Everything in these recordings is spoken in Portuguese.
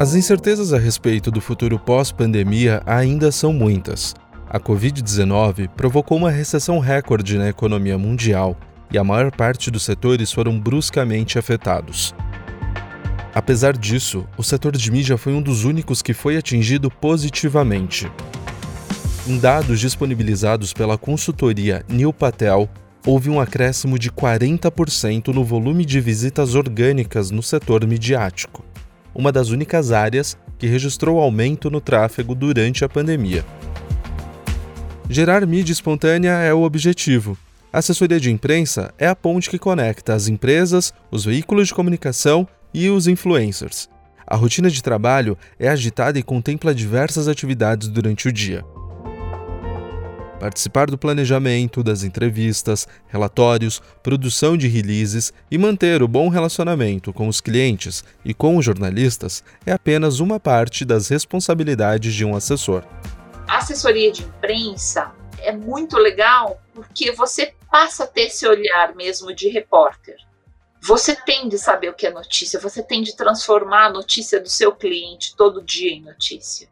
As incertezas a respeito do futuro pós-pandemia ainda são muitas. A Covid-19 provocou uma recessão recorde na economia mundial e a maior parte dos setores foram bruscamente afetados. Apesar disso, o setor de mídia foi um dos únicos que foi atingido positivamente. Em dados disponibilizados pela consultoria Neil Patel, houve um acréscimo de 40% no volume de visitas orgânicas no setor midiático, uma das únicas áreas que registrou aumento no tráfego durante a pandemia. Gerar mídia espontânea é o objetivo. A assessoria de imprensa é a ponte que conecta as empresas, os veículos de comunicação e os influencers. A rotina de trabalho é agitada e contempla diversas atividades durante o dia. Participar do planejamento, das entrevistas, relatórios, produção de releases e manter o bom relacionamento com os clientes e com os jornalistas é apenas uma parte das responsabilidades de um assessor. A assessoria de imprensa é muito legal porque você passa a ter esse olhar mesmo de repórter. Você tem de saber o que é notícia, você tem de transformar a notícia do seu cliente todo dia em notícia.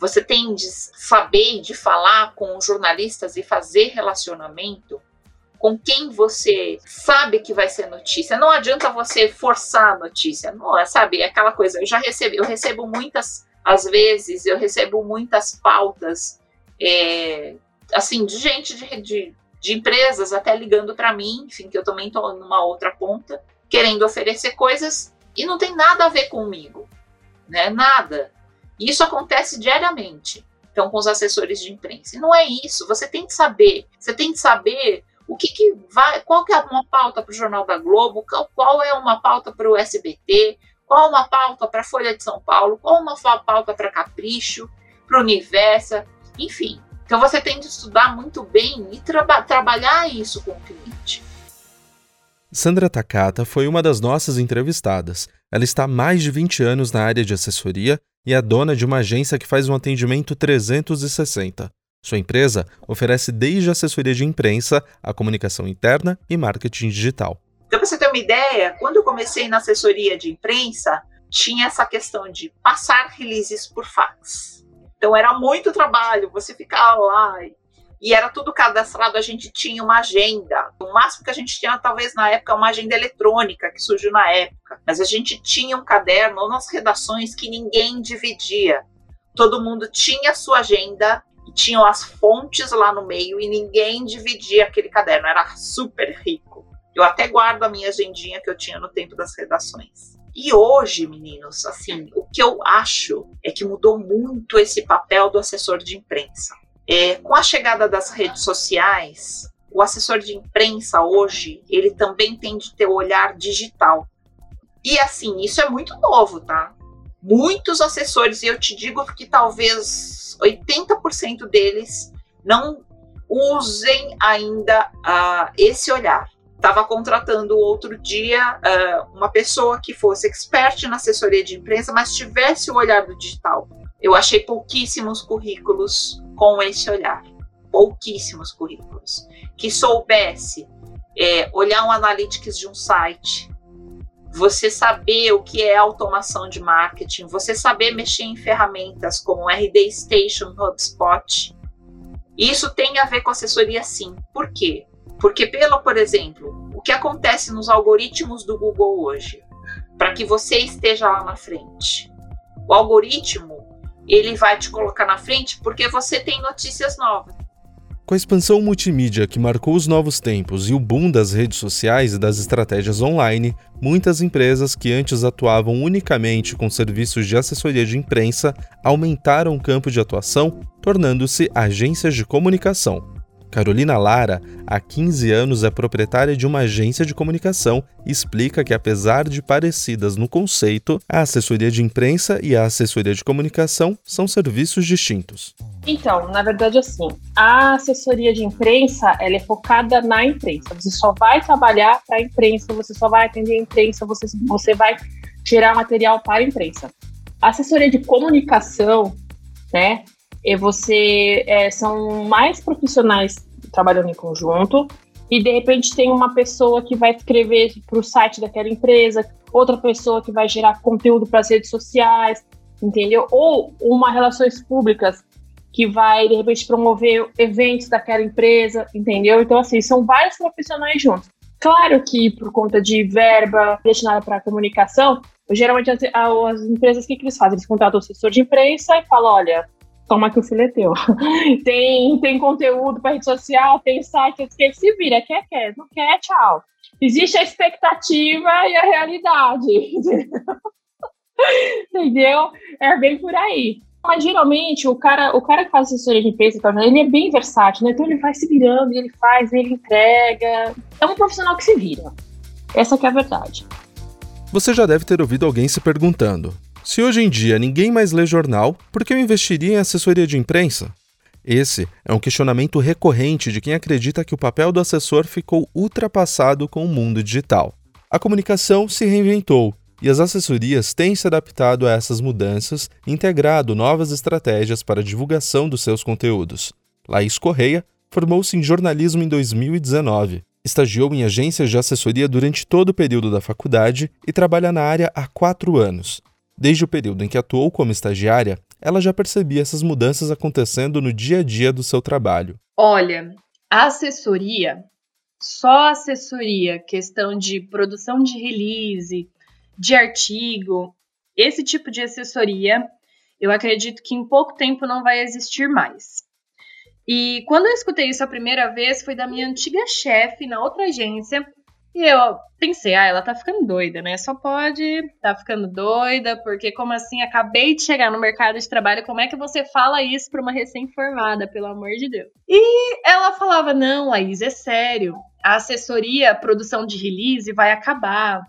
Você tem de saber de falar com jornalistas e fazer relacionamento com quem você sabe que vai ser notícia. Não adianta você forçar a notícia, não é, sabe? É aquela coisa. Eu já recebi, eu recebo muitas, às vezes, eu recebo muitas pautas, é, assim, de gente de, de de empresas até ligando para mim, enfim, que eu também estou numa outra ponta, querendo oferecer coisas e não tem nada a ver comigo, né? Nada. E isso acontece diariamente. Então, com os assessores de imprensa. E não é isso. Você tem que saber. Você tem que saber o que, que vai, qual que é uma pauta para o Jornal da Globo, qual, é uma pauta para o SBT, qual uma pauta para a Folha de São Paulo, qual uma pauta para Capricho, para o Universa, enfim. Então você tem que estudar muito bem e traba trabalhar isso com o cliente. Sandra Takata foi uma das nossas entrevistadas. Ela está há mais de 20 anos na área de assessoria e é dona de uma agência que faz um atendimento 360. Sua empresa oferece desde assessoria de imprensa a comunicação interna e marketing digital. Então, para você ter uma ideia, quando eu comecei na assessoria de imprensa, tinha essa questão de passar releases por fax. Então era muito trabalho você ficar lá e era tudo cadastrado, a gente tinha uma agenda. O máximo que a gente tinha, talvez na época, uma agenda eletrônica que surgiu na época. Mas a gente tinha um caderno nas redações que ninguém dividia. Todo mundo tinha a sua agenda e tinham as fontes lá no meio e ninguém dividia aquele caderno. Era super rico. Eu até guardo a minha agendinha que eu tinha no tempo das redações. E hoje, meninos, assim, o que eu acho é que mudou muito esse papel do assessor de imprensa. É, com a chegada das redes sociais, o assessor de imprensa hoje, ele também tem de ter o olhar digital. E assim, isso é muito novo, tá? Muitos assessores, e eu te digo que talvez 80% deles não usem ainda uh, esse olhar estava contratando outro dia uh, uma pessoa que fosse expert na assessoria de imprensa, mas tivesse o olhar do digital. Eu achei pouquíssimos currículos com esse olhar. Pouquíssimos currículos. Que soubesse é, olhar um analytics de um site, você saber o que é automação de marketing, você saber mexer em ferramentas como RD Station, HubSpot. Isso tem a ver com assessoria sim. Por quê? Porque, pelo, por exemplo, o que acontece nos algoritmos do Google hoje, para que você esteja lá na frente? O algoritmo ele vai te colocar na frente porque você tem notícias novas. Com a expansão multimídia que marcou os novos tempos e o boom das redes sociais e das estratégias online, muitas empresas que antes atuavam unicamente com serviços de assessoria de imprensa aumentaram o campo de atuação, tornando-se agências de comunicação. Carolina Lara, há 15 anos, é proprietária de uma agência de comunicação explica que, apesar de parecidas no conceito, a assessoria de imprensa e a assessoria de comunicação são serviços distintos. Então, na verdade, assim, a assessoria de imprensa ela é focada na imprensa. Você só vai trabalhar para a imprensa, você só vai atender a imprensa, você, você vai gerar material para a imprensa. A assessoria de comunicação, né, e você é, são mais profissionais trabalhando em conjunto e de repente tem uma pessoa que vai escrever para o site daquela empresa, outra pessoa que vai gerar conteúdo para as redes sociais. entendeu? Ou uma relações públicas que vai, de repente, promover eventos daquela empresa, entendeu? Então, assim, são vários profissionais juntos. Claro que por conta de verba destinada para comunicação, geralmente as, as empresas, o que, que eles fazem? Eles contratam o assessor de imprensa e falam, olha, toma que o filho é teu. tem, tem conteúdo para rede social, tem site, que se vira, quer, quer, não quer, tchau. Existe a expectativa e a realidade, entendeu? É bem por aí. Mas geralmente o cara, o cara que faz assessoria de empresa, ele é bem versátil, né? Então ele vai se virando, ele faz, ele entrega. É um profissional que se vira. Essa é a verdade. Você já deve ter ouvido alguém se perguntando: se hoje em dia ninguém mais lê jornal, por que eu investiria em assessoria de imprensa? Esse é um questionamento recorrente de quem acredita que o papel do assessor ficou ultrapassado com o mundo digital. A comunicação se reinventou e as assessorias têm se adaptado a essas mudanças integrado novas estratégias para a divulgação dos seus conteúdos. Laís Correia formou-se em jornalismo em 2019, estagiou em agências de assessoria durante todo o período da faculdade e trabalha na área há quatro anos. Desde o período em que atuou como estagiária, ela já percebia essas mudanças acontecendo no dia a dia do seu trabalho. Olha, assessoria, só assessoria, questão de produção de release, de artigo, esse tipo de assessoria, eu acredito que em pouco tempo não vai existir mais. E quando eu escutei isso a primeira vez, foi da minha antiga chefe na outra agência. E eu pensei, ah, ela tá ficando doida, né? Só pode tá ficando doida, porque como assim, acabei de chegar no mercado de trabalho, como é que você fala isso para uma recém-formada, pelo amor de Deus? E ela falava, não, Laís, é sério, a assessoria, a produção de release vai acabar,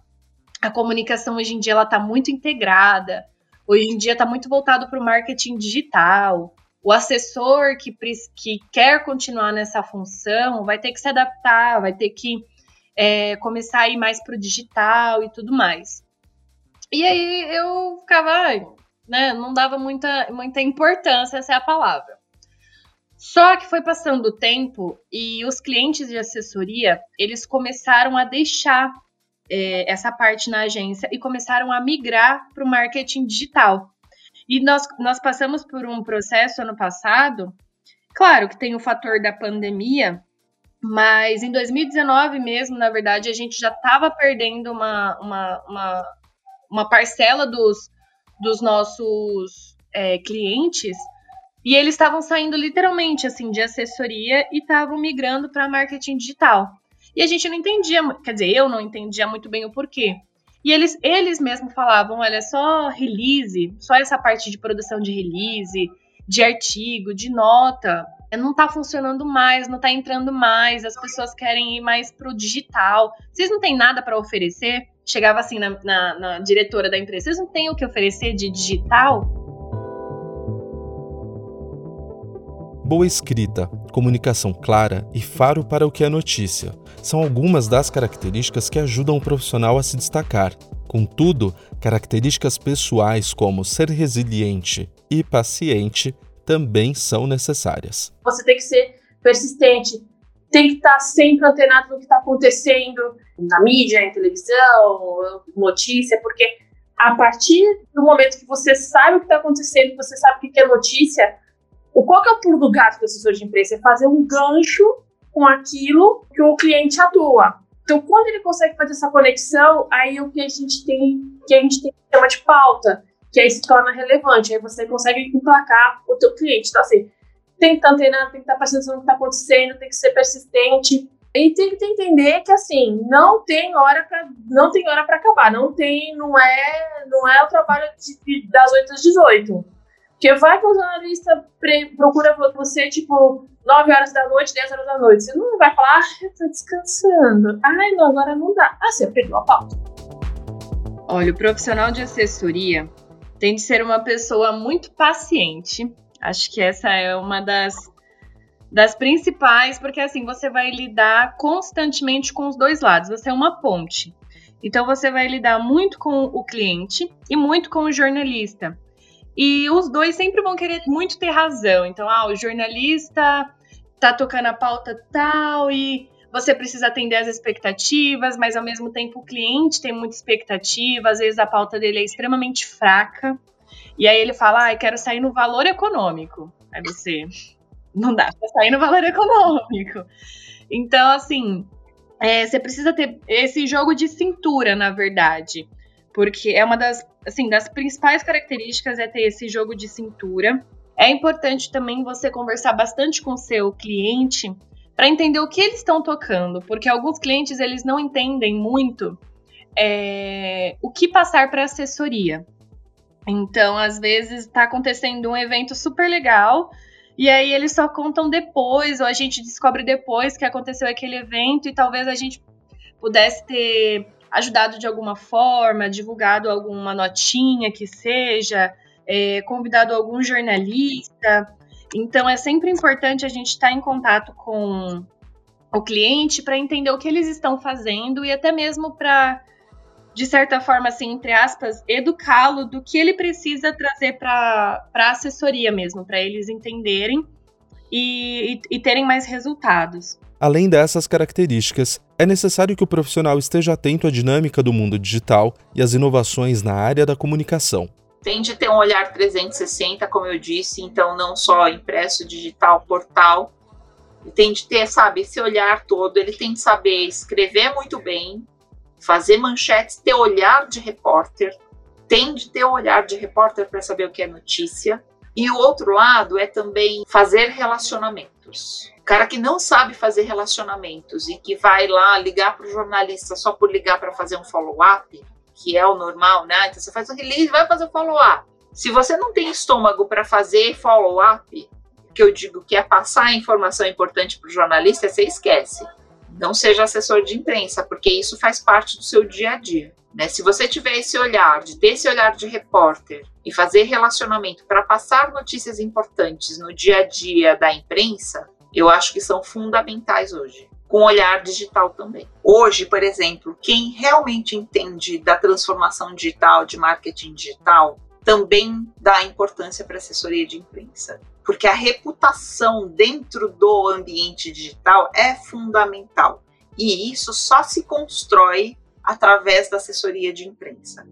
a comunicação hoje em dia ela está muito integrada. Hoje em dia está muito voltado para o marketing digital. O assessor que, que quer continuar nessa função vai ter que se adaptar, vai ter que é, começar a ir mais para o digital e tudo mais. E aí eu ficava, né, não dava muita, muita importância, essa é a palavra. Só que foi passando o tempo e os clientes de assessoria, eles começaram a deixar é, essa parte na agência e começaram a migrar para o marketing digital. E nós, nós passamos por um processo ano passado, claro que tem o fator da pandemia, mas em 2019 mesmo, na verdade, a gente já estava perdendo uma, uma, uma, uma, parcela dos, dos nossos é, clientes e eles estavam saindo literalmente assim de assessoria e estavam migrando para marketing digital. E a gente não entendia, quer dizer, eu não entendia muito bem o porquê. E eles, eles mesmos falavam: olha, só release, só essa parte de produção de release, de artigo, de nota, não tá funcionando mais, não tá entrando mais, as pessoas querem ir mais pro digital. Vocês não têm nada para oferecer? Chegava assim na, na, na diretora da empresa: vocês não têm o que oferecer de digital? Boa escrita, comunicação clara e faro para o que é notícia são algumas das características que ajudam o profissional a se destacar. Contudo, características pessoais como ser resiliente e paciente também são necessárias. Você tem que ser persistente, tem que estar sempre antenado no que está acontecendo na mídia, em televisão, notícia, porque a partir do momento que você sabe o que está acontecendo, você sabe o que é notícia, o qual que é o pulo do gato do assessor de imprensa? É fazer um gancho com aquilo que o cliente atua. Então, quando ele consegue fazer essa conexão, aí é o que a gente tem, que a gente tem que chama de pauta, que aí se torna relevante. Aí você consegue emplacar o teu cliente. Então, assim, tem que estar antenado, tem que estar prestando atenção no que está acontecendo, tem que ser persistente. E tem que entender que assim, não tem hora para não tem hora para acabar, não tem, não é, não é o trabalho de, das 8 às 18 porque vai que o jornalista procura você, tipo, 9 horas da noite, 10 horas da noite. Você não vai falar, ah, eu descansando. Ai, não, agora não dá. Ah, você perdeu a pauta. Olha, o profissional de assessoria tem de ser uma pessoa muito paciente. Acho que essa é uma das, das principais, porque assim, você vai lidar constantemente com os dois lados. Você é uma ponte. Então, você vai lidar muito com o cliente e muito com o jornalista. E os dois sempre vão querer muito ter razão. Então, ah, o jornalista tá tocando a pauta tal e você precisa atender as expectativas, mas ao mesmo tempo o cliente tem muita expectativa, às vezes a pauta dele é extremamente fraca. E aí ele fala, ah, eu quero sair no valor econômico. Aí você, não dá pra sair no valor econômico. Então, assim, é, você precisa ter esse jogo de cintura, na verdade. Porque é uma das, assim, das principais características é ter esse jogo de cintura. É importante também você conversar bastante com o seu cliente para entender o que eles estão tocando, porque alguns clientes eles não entendem muito é, o que passar para assessoria. Então, às vezes está acontecendo um evento super legal e aí eles só contam depois, ou a gente descobre depois que aconteceu aquele evento e talvez a gente pudesse ter ajudado de alguma forma, divulgado alguma notinha que seja, é, convidado algum jornalista. Então é sempre importante a gente estar tá em contato com o cliente para entender o que eles estão fazendo e até mesmo para, de certa forma, assim, entre aspas, educá-lo do que ele precisa trazer para a assessoria mesmo, para eles entenderem e, e, e terem mais resultados. Além dessas características, é necessário que o profissional esteja atento à dinâmica do mundo digital e às inovações na área da comunicação. Tem de ter um olhar 360, como eu disse, então não só impresso, digital, portal. Tem de ter, sabe, esse olhar todo. Ele tem de saber escrever muito bem, fazer manchetes, ter olhar de repórter. Tem de ter olhar de repórter para saber o que é notícia. E o outro lado é também fazer relacionamentos. O cara que não sabe fazer relacionamentos e que vai lá ligar para o jornalista só por ligar para fazer um follow-up, que é o normal, né? Então você faz um release vai fazer o follow-up. Se você não tem estômago para fazer follow-up, que eu digo que é passar informação importante para o jornalista, você esquece. Não seja assessor de imprensa, porque isso faz parte do seu dia a dia. Né? Se você tiver esse olhar, de ter esse olhar de repórter e fazer relacionamento para passar notícias importantes no dia a dia da imprensa, eu acho que são fundamentais hoje com olhar digital também. Hoje, por exemplo, quem realmente entende da transformação digital, de marketing digital, também dá importância para assessoria de imprensa, porque a reputação dentro do ambiente digital é fundamental e isso só se constrói através da assessoria de imprensa.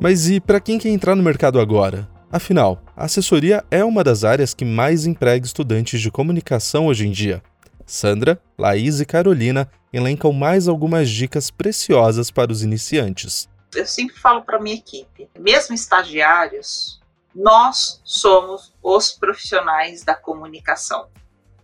Mas e para quem quer entrar no mercado agora? Afinal, assessoria é uma das áreas que mais emprega estudantes de comunicação hoje em dia. Sandra, Laís e Carolina elencam mais algumas dicas preciosas para os iniciantes. Eu sempre falo para minha equipe, mesmo estagiários, nós somos os profissionais da comunicação.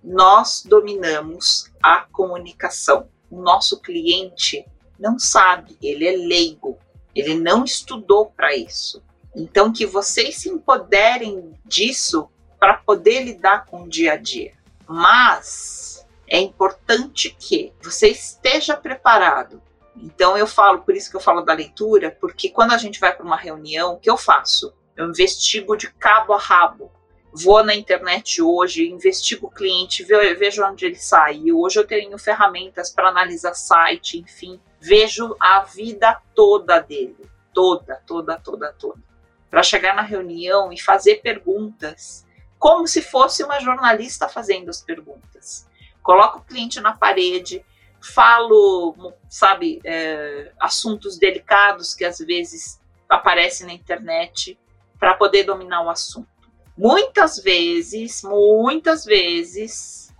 Nós dominamos a comunicação. O nosso cliente não sabe, ele é leigo, ele não estudou para isso. Então, que vocês se empoderem disso para poder lidar com o dia a dia. Mas é importante que você esteja preparado. Então, eu falo, por isso que eu falo da leitura, porque quando a gente vai para uma reunião, o que eu faço? Eu investigo de cabo a rabo. Vou na internet hoje, investigo o cliente, vejo onde ele saiu. Hoje eu tenho ferramentas para analisar site, enfim, vejo a vida toda dele. Toda, toda, toda, toda para chegar na reunião e fazer perguntas, como se fosse uma jornalista fazendo as perguntas. Coloco o cliente na parede, falo, sabe, é, assuntos delicados que às vezes aparecem na internet para poder dominar o assunto. Muitas vezes, muitas vezes,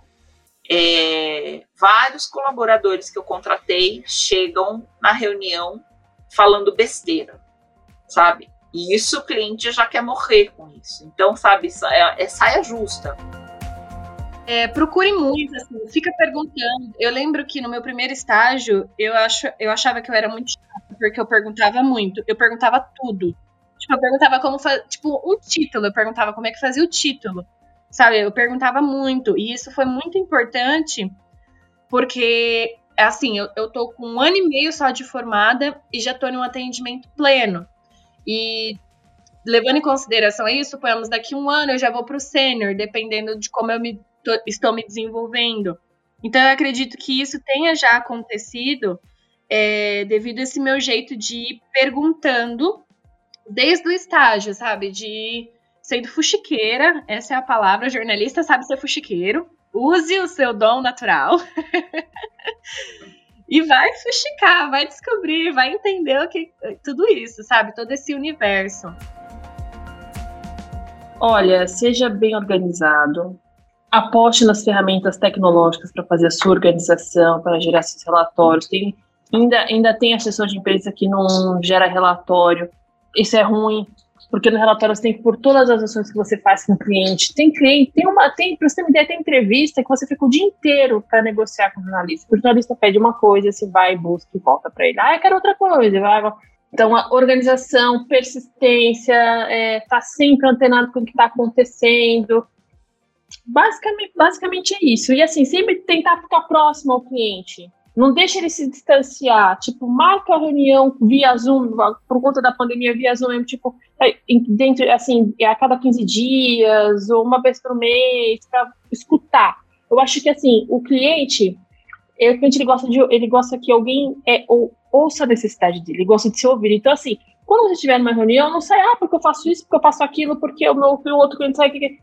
é, vários colaboradores que eu contratei chegam na reunião falando besteira, sabe? E isso o cliente já quer morrer com isso. Então, sabe, é, é saia justa. É, procure muito, assim, fica perguntando. Eu lembro que no meu primeiro estágio, eu, acho, eu achava que eu era muito chata, porque eu perguntava muito. Eu perguntava tudo. Tipo, eu perguntava como fazer. Tipo, um título. Eu perguntava como é que fazia o título. Sabe? Eu perguntava muito. E isso foi muito importante, porque, assim, eu, eu tô com um ano e meio só de formada e já tô em um atendimento pleno. E levando em consideração isso, suponhamos daqui um ano eu já vou para o sênior, dependendo de como eu me, tô, estou me desenvolvendo. Então eu acredito que isso tenha já acontecido é, devido a esse meu jeito de ir perguntando desde o estágio, sabe? De sendo fuxiqueira, essa é a palavra, jornalista sabe ser fuxiqueiro, use o seu dom natural. e vai fuxicar, vai descobrir, vai entender o que tudo isso, sabe? Todo esse universo. Olha, seja bem organizado. Aposte nas ferramentas tecnológicas para fazer a sua organização, para gerar seus relatórios. Tem, ainda, ainda tem assessor de empresa que não gera relatório. Isso é ruim porque no relatório você tem que pôr todas as ações que você faz com o cliente. Tem cliente, tem uma, tem, para você ter uma ideia, tem entrevista que você fica o dia inteiro para negociar com o jornalista. O jornalista pede uma coisa, você vai, busca e volta para ele. Ah, eu quero outra coisa, vai, vai. Então, a organização, persistência, é, tá sempre antenado com o que está acontecendo. Basicamente, basicamente é isso. E assim, sempre tentar ficar próximo ao cliente. Não deixa ele se distanciar. Tipo, marca a reunião via Zoom, por conta da pandemia via Zoom, mesmo, tipo, é, dentro, assim, é a cada 15 dias, ou uma vez por mês, para escutar. Eu acho que, assim, o cliente, o cliente ele gosta, de, ele gosta que alguém é, ou, ouça a necessidade dele, ele gosta de se ouvir. Então, assim, quando você estiver numa reunião, não sai, ah, porque eu faço isso, porque eu faço aquilo, porque o meu o outro cliente que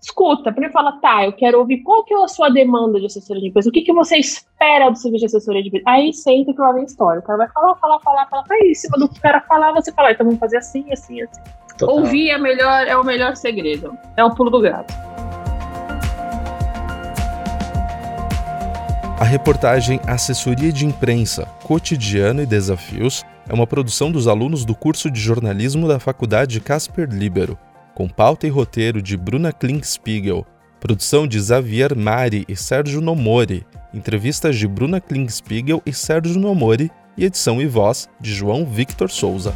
escuta, primeiro fala, tá, eu quero ouvir qual que é a sua demanda de assessoria de empresa, o que, que você espera do serviço de assessoria de empresa. Aí senta que lá vem história. O cara vai falar, falar, falar, falar, aí em cima do que o cara falar, você fala, então vamos fazer assim, assim, assim. Total. Ouvir é, melhor, é o melhor segredo, é o pulo do gato. A reportagem Assessoria de Imprensa, Cotidiano e Desafios é uma produção dos alunos do curso de jornalismo da Faculdade Casper Libero com pauta e roteiro de Bruna Klinkspiegel, produção de Xavier Mari e Sérgio Nomori, entrevistas de Bruna Klinkspiegel e Sérgio Nomori e edição e voz de João Victor Souza.